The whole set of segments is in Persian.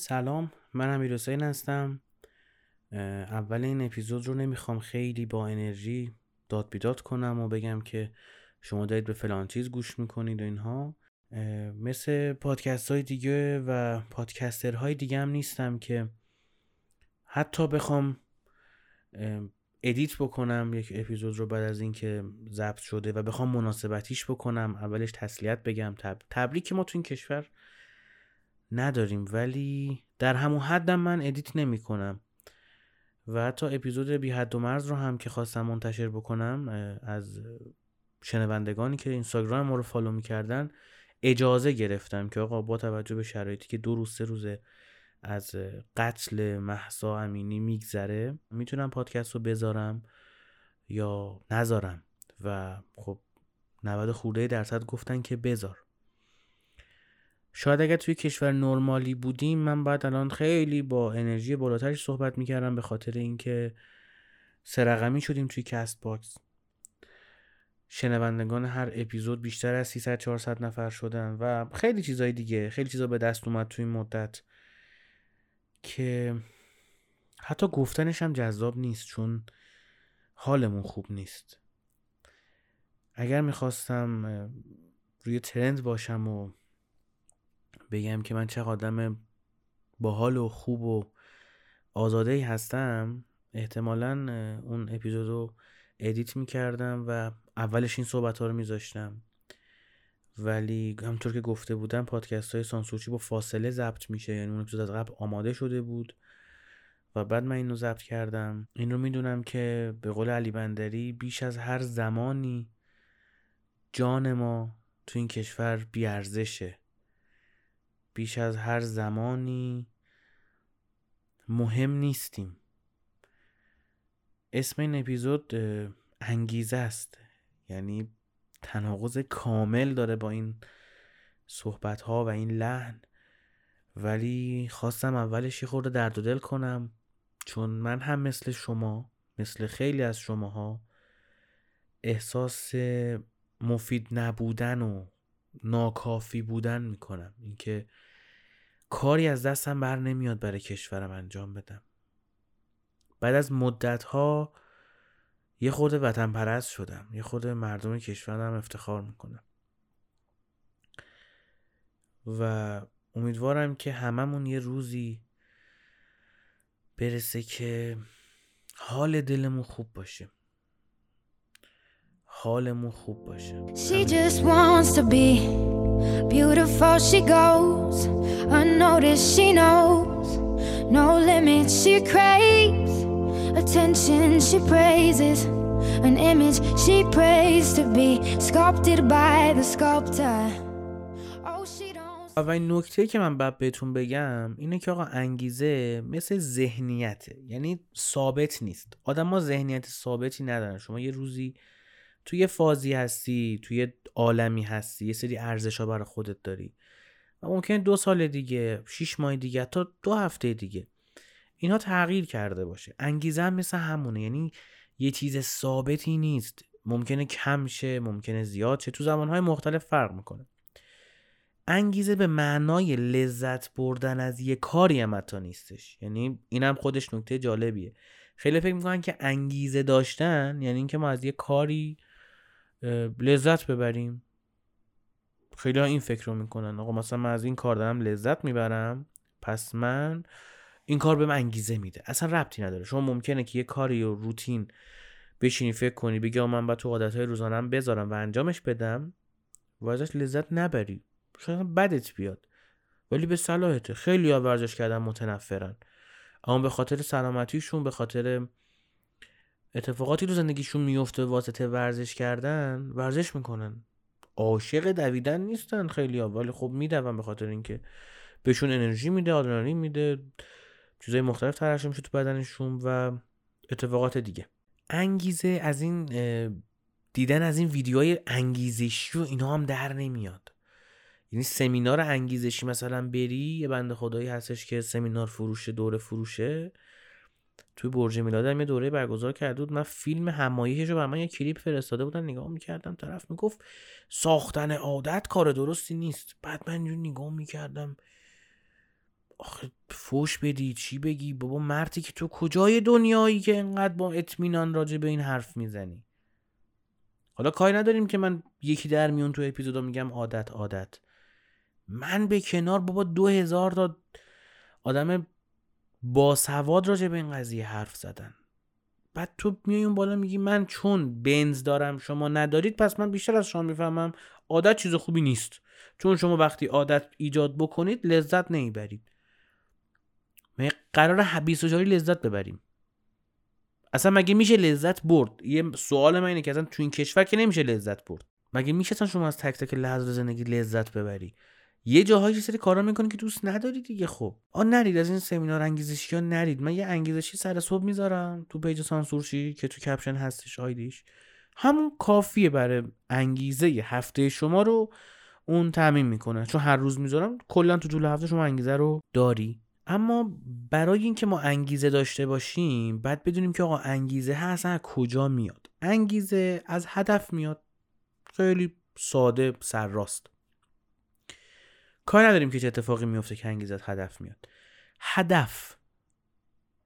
سلام من امیر حسین هستم. اول این اپیزود رو نمی‌خوام خیلی با انرژی داد بیداد کنم و بگم که شما دارید به فلان چیز گوش می‌کنید و اینها. مثل پادکست های دیگه و پادکستر های دیگه هم نیستم که حتی بخوام edit بکنم یک اپیزود رو بعد از اینکه ضبط شده و بخوام مناسبتیش بکنم اولش تسلیت بگم تب... تبریک ما تو این کشور نداریم ولی در همون حدم من edit نمی کنم و حتی اپیزود بی حد و مرز رو هم که خواستم منتشر بکنم از شنوندگانی که اینستاگرام ما رو follow می‌کردن اجازه گرفتم که آقا با توجه به شرایطی که دو روز سه روزه از قتل مهسا امینی میگذره می‌تونم پادکست رو بذارم یا نذارم؟ و خب 90 خورده درصد گفتن که بذار. شاید اگر توی کشور نرمالی بودیم من باید الان خیلی با انرژی بالاتری صحبت می‌کردم به خاطر اینکه سه رقمی شدیم توی Castbox. شنوندگان هر اپیزود بیشتر از 300 400 نفر شدن و خیلی چیزای دیگه خیلی چیزا به دست اومد توی این مدت که حتی گفتنش هم جذاب نیست چون حالمون خوب نیست. اگر می‌خواستم روی ترند باشم و بگم که من چه آدم باحال و خوب و آزاده ای هستم احتمالا اون اپیزود رو ادیت می‌کردم و اولش این صحبت ها رو میذاشتم. ولی همطور که گفته بودم پادکست های سانسورچی با فاصله ضبط میشه یعنی اون اپیزود از قبل آماده شده بود و بعد من اینو ضبط کردم. این رو می‌دونم که به قول علی بندری بیش از هر زمانی جان ما تو این کشور بیارزشه. بیش از هر زمانی مهم نیستیم. اسم این اپیزود انگیزه است. یعنی تناقض کامل داره با این صحبت ها و این لحن. ولی خواستم اولش یه خورده درد و دل کنم چون من هم مثل شما مثل خیلی از شماها احساس مفید نبودن و ناکافی بودن می‌کنم. اینکه کاری از دستم بر نمیاد برای کشورم انجام بدم. بعد از مدت ها یه خورده وطن پرست شدم. یه خورده مردم کشورم افتخار می‌کنم. و امیدوارم که هممون یه روزی برسه که حال دلمون خوب باشه. حالمون خوب باشه She just wants to be beautiful she goes unnoticed she knows no limits she craves attention she praises an image she prays to be sculpted by the sculptor oh اولین نکته که من باید بهتون بگم اینه که آقا انگیزه مثل ذهنیته یعنی ثابت نیست آدم ما ذهنیت ثابتی ندارن شما یه روزی توی فازی هستی توی عالمی هستی یه سری ارزش ها برای خودت داری. و ممکن دو سال دیگه شیش ماه دیگه تا دو هفته دیگه اینها تغییر کرده باشه. انگیزه هم مثل همونه. یعنی یه چیز ثابتی نیست. ممکنه کم شه ممکنه زیاد شه. تو زمانهای مختلف فرق می‌کنه. انگیزه به معنای لذت بردن از یه کاری هم حتی نیستش. یعنی اینم خودش نکته جالبیه. خیلی فکر می‌کنن که انگیزه داشتن یعنی اینکه ما از یه کاری لذت ببریم. خیلی ها این فکر رو می‌کنن. آقا مثلا من از این کار دارم لذت می‌برم. پس من این کار به من انگیزه میده. اصلا ربطی نداره. شما ممکنه که یه کاری و روتین بشینی فکر کنی بگی من باید تو عادت های روزانم بذارم و انجامش بدم و ازش لذت نبری. شاید بدت بیاد. ولی به صلاحته خیلی ها ورزش کردن متنفرن. اما به خاطر سلامتیشون به خاطر اتفاقاتی رو زندگیشون میفته واسطه ورزش کردن ورزش می‌کنن. عاشق دویدن نیستن خیلی ها ولی خب میدون به خاطر اینکه بهشون انرژی میده آدرنالین میده چیزای مختلف ترشح میشه تو بدنشون و اتفاقات دیگه. انگیزه از این دیدن از این ویدیوهای انگیزشی و اینا هم در نمیاد. یعنی سمینار انگیزشی مثلا بری یه بنده خدایی هستش که سمینار فروشه دوره فروشه. توی برج میلاد هم یه دوره برگزار کرده بود. من فیلم همایشش رو یه کلیپ فرستاده بودن نگاه می‌کردم طرف می‌گفت ساختن عادت کار درستی نیست. بعد من اینجور نگاه می‌کردم. آخه فوش بدی چی بگی؟ بابا مردی که تو کجای دنیایی که انقدر با اطمینان راجع به این حرف می‌زنی؟ حالا کاری نداریم که من یکی در میون تو اپیزودا میگم عادت عادت. من به کنار بابا دو هزار تا آدم باسواد راجع به این قضیه حرف زدن. بعد تو میای اون بالا میگی من چون بنز دارم شما ندارید پس من بیشتر از شما می‌فهمم. عادت چیز خوبی نیست. چون شما وقتی عادت ایجاد بکنید لذت نمی‌برید. قرار حبیس و جاری لذت ببریم. اصلا مگه میشه لذت برد؟ یه سوال من اینه که اصلا تو این کشور که نمیشه لذت برد. مگه میشه اصلا شما از تک تک لحظه زندگی لذت ببری؟ یه جاهایی سری کارا می‌کنی که دوست نداری دیگه خب. آ نرید از این سمینار انگیزشی ها نرید. من یه انگیزشی سر صبح می‌ذارم تو page سانسورشی که تو caption هستش ID ش. همون کافیه برای انگیزه هفته شما رو اون تعمین می‌کنه. چون هر روز می‌ذارم کلا تو طول هفته شما انگیزه رو داری. اما برای اینکه ما انگیزه داشته باشیم بعد بدونیم که آقا انگیزه هست از کجا میاد؟ انگیزه از هدف میاد. خیلی ساده سرراست کار نداریم که چه اتفاقی میفته که انگیزت هدف میاد. هدف.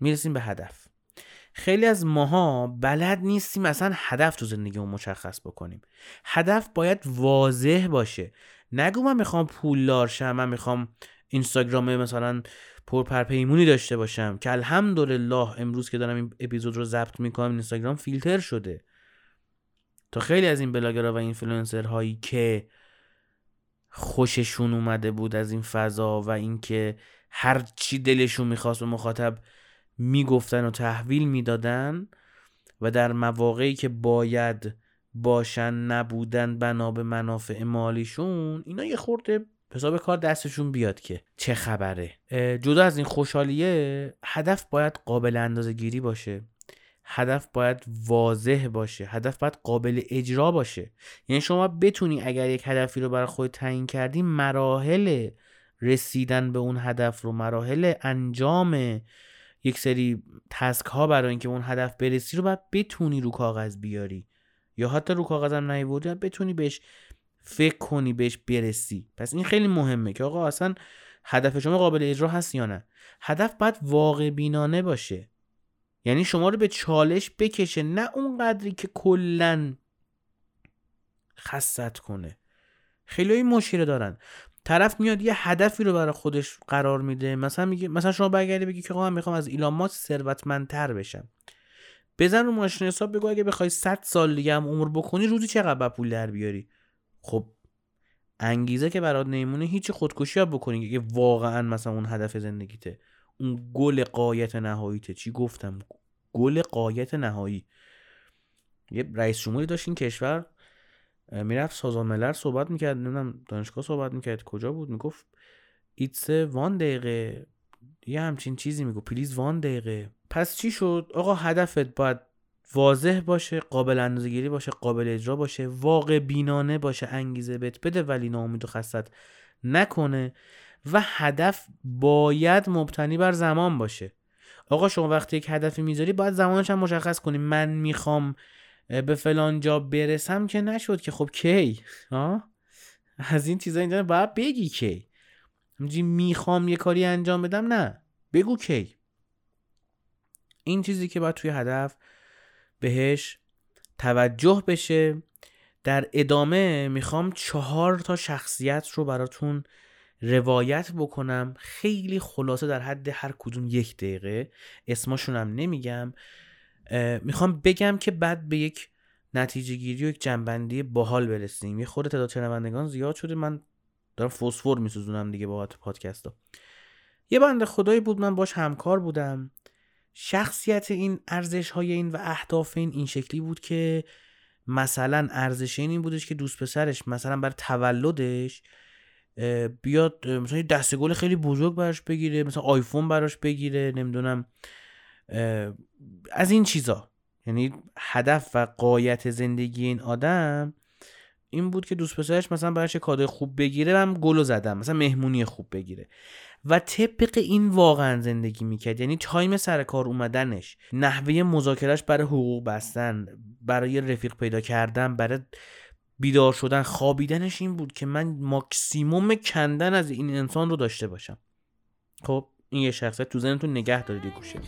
می‌رسیم به هدف. خیلی از ماها بلد نیستیم اصلا هدف تو زندگیمون مشخص بکنیم. هدف باید واضح باشه. نگو من می‌خوام پولدار شم من می‌خوام اینستاگرام مثلا پر پر و پیمونی داشته باشم که الحمدلله امروز که دارم این اپیزود رو ضبط می‌کنم اینستاگرام فیلتر شده. تا خیلی از این بلاگرها و اینفلوئنسر هایی که خوششون اومده بود از این فضا و اینکه هر چی دلشون می‌خواست به مخاطب می‌گفتن و تحویل می‌دادن و در مواقعی که باید باشن نبودن بنا به منافع مالیشون اینا یه خورده حساب کار دستشون بیاد که چه خبره. جدا از این خوشحالیه هدف باید قابل اندازه گیری باشه. هدف باید واضح باشه هدف باید قابل اجرا باشه. یعنی شما بتونی اگر یک هدفی رو برای خود تعیین کردی مراحل رسیدن به اون هدف رو مراحل انجام یک سری تسک ها برای اینکه اون هدف برسی رو باید بتونی رو کاغذ بیاری. یا حتی رو کاغذ هم نیوردی بتونی بهش فکر کنی بهش برسی. پس این خیلی مهمه که آقا اصلا هدف شما قابل اجرا هست یا نه؟ هدف باید واقع بینانه باشه. یعنی شما رو به چالش بکشه نه اون قدری که کلا خست کنه. خیلی این مشکل دارن. طرف میاد یه هدفی رو برای خودش قرار میده. مثلا میگه مثلا شما برگردی بگی که من می‌خوام از ایلان ماسک ثروتمندتر بشم. بزن رو ماشین حساب بگو اگه بخوای 100 سال دیگه هم عمر بکنی روزی چقدر پول در بیاری؟ خب انگیزه که برات نیمونه هیچ خودکشی ها بکنی که واقعا مثلا اون هدف زندگیته. اون گل قایت نهاییته چی گفتم؟ گل قایت نهایی. یه رئیس جمهوری داشت این کشور می‌رفت سازمان ملل صحبت می‌کرد نمی‌دونم دانشگاه صحبت می‌کرد کجا بود؟ می‌گفت it's one دقیقه. یه همچین چیزی میگو please one دقیقه. پس چی شد؟ آقا هدفت باید واضح باشه قابل اندازه‌گیری باشه قابل اجرا باشه واقع بینانه باشه انگیزه بهت بده ولی ناامید و خستت نکنه. و هدف باید مبتنی بر زمان باشه. آقا شما وقتی یک هدفی می‌ذاری باید زمانش هم مشخص کنی. من می‌خوام به فلان جا برسم که نشد که خب کی؟ ها از این چیزا اینجا باید بگی کی. می‌خوام یه کاری انجام بدم؟ نه. بگو کی. این چیزی که باید توی هدف بهش توجه بشه. در ادامه می‌خوام چهار تا شخصیت رو براتون روایت بکنم خیلی خلاصه در حد هر کدوم یک دقیقه. اسماشون هم نمیگم. می‌خوام بگم که بعد به یک نتیجه گیری و یک جنبندی باحال برسیم. یه خورده تعداد شنوندگان زیاد شده. من دارم فسفور میسوزونم دیگه با پادکست ها. یه بنده خدایی بود. من باش همکار بودم. شخصیت این ارزش های این و اهداف این این شکلی بود که مثلا ارزش این, این بودش که دوست پسرش مثلا برای تولدش بیاد مثلا یه دسته گل خیلی بزرگ براش بگیره مثلا آیفون براش بگیره نمی‌دونم از این چیزا. یعنی هدف و قایت زندگی این آدم این بود که دوست پسرش مثلا براش کادوی خوب بگیره هم گلو زدم مثلا مهمونی خوب بگیره. و طبق این واقعا زندگی می‌کرد. یعنی تایم سر کار اومدنش نحوه مذاکرهش برای حقوق بستن برای رفیق پیدا کردن برای بیدار شدن خوابیدنش این بود که من ماکسیموم کندن از این انسان رو داشته باشم. خب این یه شخص تو زنتون نگه دارید گوشه.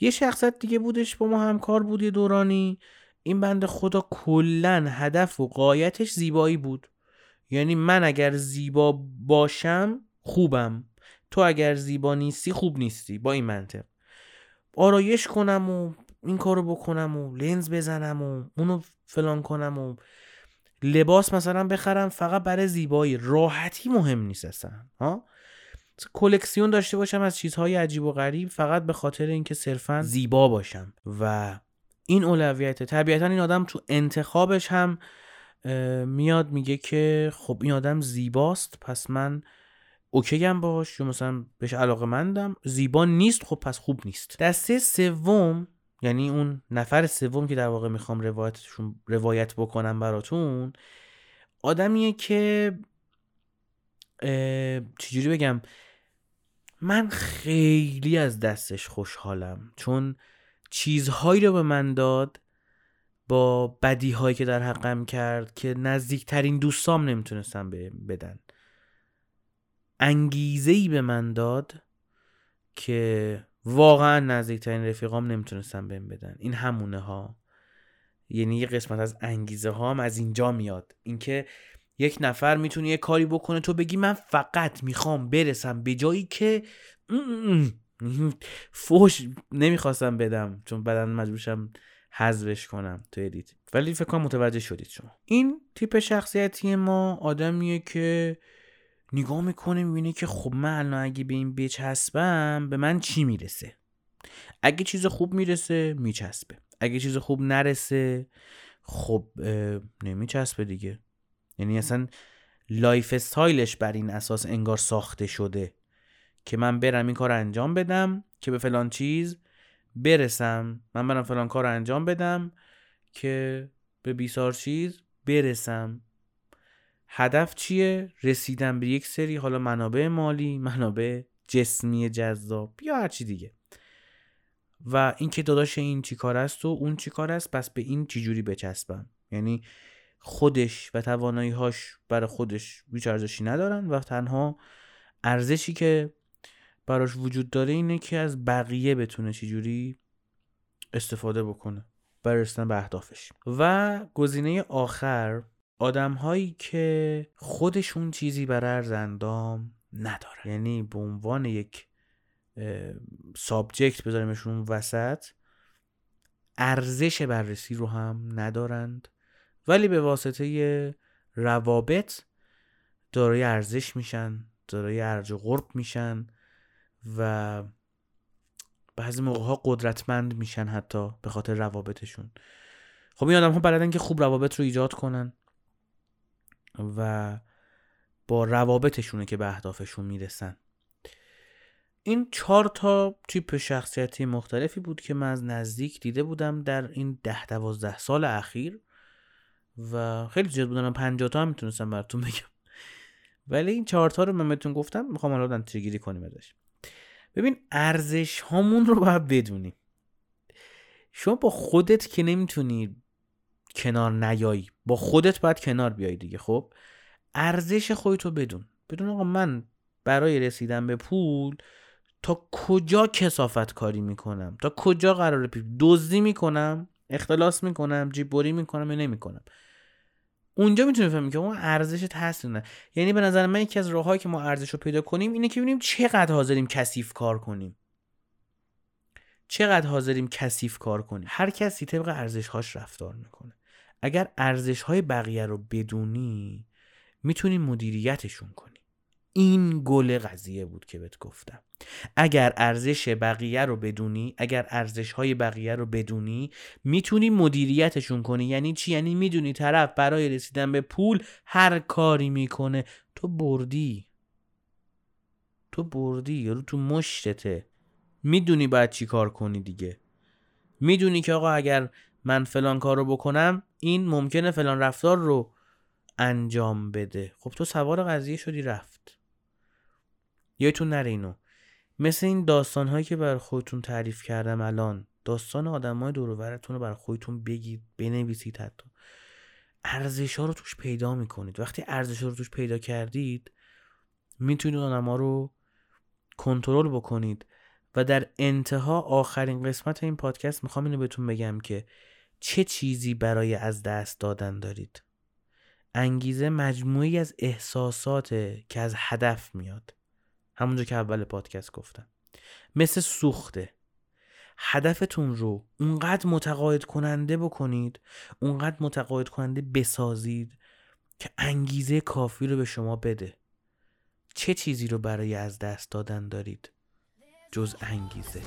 یه شخصت دیگه بودش با ما همکار بود یه دورانی. این بند خدا کلا هدف و قایتش زیبایی بود. یعنی من اگر زیبا باشم خوبم. تو اگر زیبا نیستی خوب نیستی با این منطق. آرایش کنم و این کارو بکنم و لنز بزنم و اونو فلان کنم و لباس مثلا بخرم فقط برای زیبایی. راحتی مهم نیست اصلا ها؟ کلکسیون داشته باشم از چیزهای عجیب و غریب فقط به خاطر اینکه صرفا زیبا باشم و این اولویته. طبیعتا این آدم تو انتخابش هم میاد میگه که خب این آدم زیباست پس من اوکی هم باش یا مثلا بهش علاقه مندم. زیبا نیست خب پس خوب نیست. دسته سوم یعنی اون نفر سوم که در واقع می‌خوام روایتشون روایت بکنم براتون آدمیه که چجوری بگم من خیلی از دستش خوشحالم. چون چیزهایی رو به من داد با بدی هایی که در حقم کرد که نزدیکترین دوستام نمی‌تونستم بدن. انگیزه ای به من داد که واقعا نزدیکترین رفیقام نمی‌تونستم بهم بدن. این همونه ها. یعنی یه قسمت از انگیزه هام از اینجا میاد. اینکه یک نفر می‌تونه یه کاری بکنه تو بگی من فقط می‌خوام برسم به جایی که فوش نمی‌خواستم بدم چون بدن مجبورشم حذفش کنم تو ادیت. ولی فکر کنم متوجه شدید شما. این تیپ شخصیتی ما آدمیه که نگاه می‌کنه می‌بینه که خب من الان اگه به این بچسبم به من چی می‌رسه؟ اگه چیز خوب می‌رسه میچسبه. اگه چیز خوب نرسه خب نمیچسبه دیگه. یعنی اصلا lifestyle ش بر این اساس انگار ساخته شده. که من برم این کار انجام بدم که به فلان چیز برسم. من برم فلان کار انجام بدم که به بیسار چیز برسم. هدف چیه؟ رسیدن به یک سری حالا منابع مالی منابع جسمی جذاب یا هر چی دیگه. و اینکه داداش این چی کار است و اون چی کار است پس به این چی جوری بچسبم؟ یعنی خودش و توانایی هاش برای خودش هیچ ارزشی ندارن و تنها ارزشی که براش وجود داره اینه که از بقیه بتونه چجوری استفاده بکنه. برای به اهدافش. و گزینه آخر آدم هایی که خودشون چیزی برای ارزندام نداره یعنی به عنوان یک سابجکت بذاریمشون وسط ارزش بررسی رو هم ندارند. ولی به واسطه روابط دارای ارزش میشن دارای ارج و قرب میشن. و بعضی موقع ها قدرتمند میشن حتی به خاطر روابطشون. خب این آدم ها بلدن که خوب روابط رو ایجاد کنن و با روابطشونه که به اهدافشون می‌رسن. این چهار تا تیپ شخصیتی مختلفی بود که من از نزدیک دیده بودم در این ده دوازده سال اخیر و خیلی زیاد بودن پنجاه تا هم می‌تونستم براتون بگم. ولی این چهار تا رو من بهتون گفتم می‌خوام الان تریگیری کنیم ازش. ببین ارزش هامون رو باید بدونیم. شما با خودت که نمی‌تونی کنار نیایی با خودت باید کنار بیای دیگه خب؟ ارزش خودتو بدون. بدون آقا من برای رسیدن به پول تا کجا کسافت کاری می‌کنم؟ تا کجا قراره پی دزدی می‌کنم اختلاس می‌کنم جیبوری می‌کنم یا نمی‌کنم؟ اونجا می‌تونیم بفهمیم که اون ارزش هست نه. یعنی به نظر من یکی از راههایی که ما ارزش رو پیدا کنیم اینه که ببینیم چقدر حاضریم کثیف کار کنیم. چقدر حاضریم کثیف کار کنیم. هر کسی طبق ارزش هاش رفتار می‌کنه. اگر ارزش های بقیه رو بدونی می‌تونی مدیریتشون کنی. این گل قضیه بود که بهت گفتم. اگر ارزش بقیه رو بدونی اگر ارزش های بقیه رو بدونی می‌تونی مدیریتشون کنی. یعنی چی؟ یعنی می‌دونی طرف برای رسیدن به پول هر کاری می‌کنه. تو بردی. تو بردی یارو تو مشتته می‌دونی باید چی کار کنی دیگه. می‌دونی که آقا اگر من فلان کار رو بکنم این ممکنه فلان رفتار رو انجام بده. خب تو سوار قضیه شدی رفت. یادتون نره اینو. مثل این داستان هایی که بر خودتون تعریف کردم الان داستان آدم های دورورتون رو بر خودتون بگید بنویسید حتی. ارزش ها رو توش پیدا می‌کنید. وقتی ارزش رو توش پیدا کردید می‌تونید آدم ها رو کنترل بکنید. و در انتها آخرین قسمت این پادکست می‌خوام اینو بهتون بگم که چه چیزی برای از دست دادن دارید؟ انگیزه مجموعی از احساساته که از هدف میاد. همونجا که اول پادکست گفتم. مثل سوخته. هدفتون رو اونقدر متقاعد کننده بکنید اونقدر متقاعد کننده بسازید که انگیزه کافی رو به شما بده. چه چیزی رو برای از دست دادن دارید؟ جز انگیزه.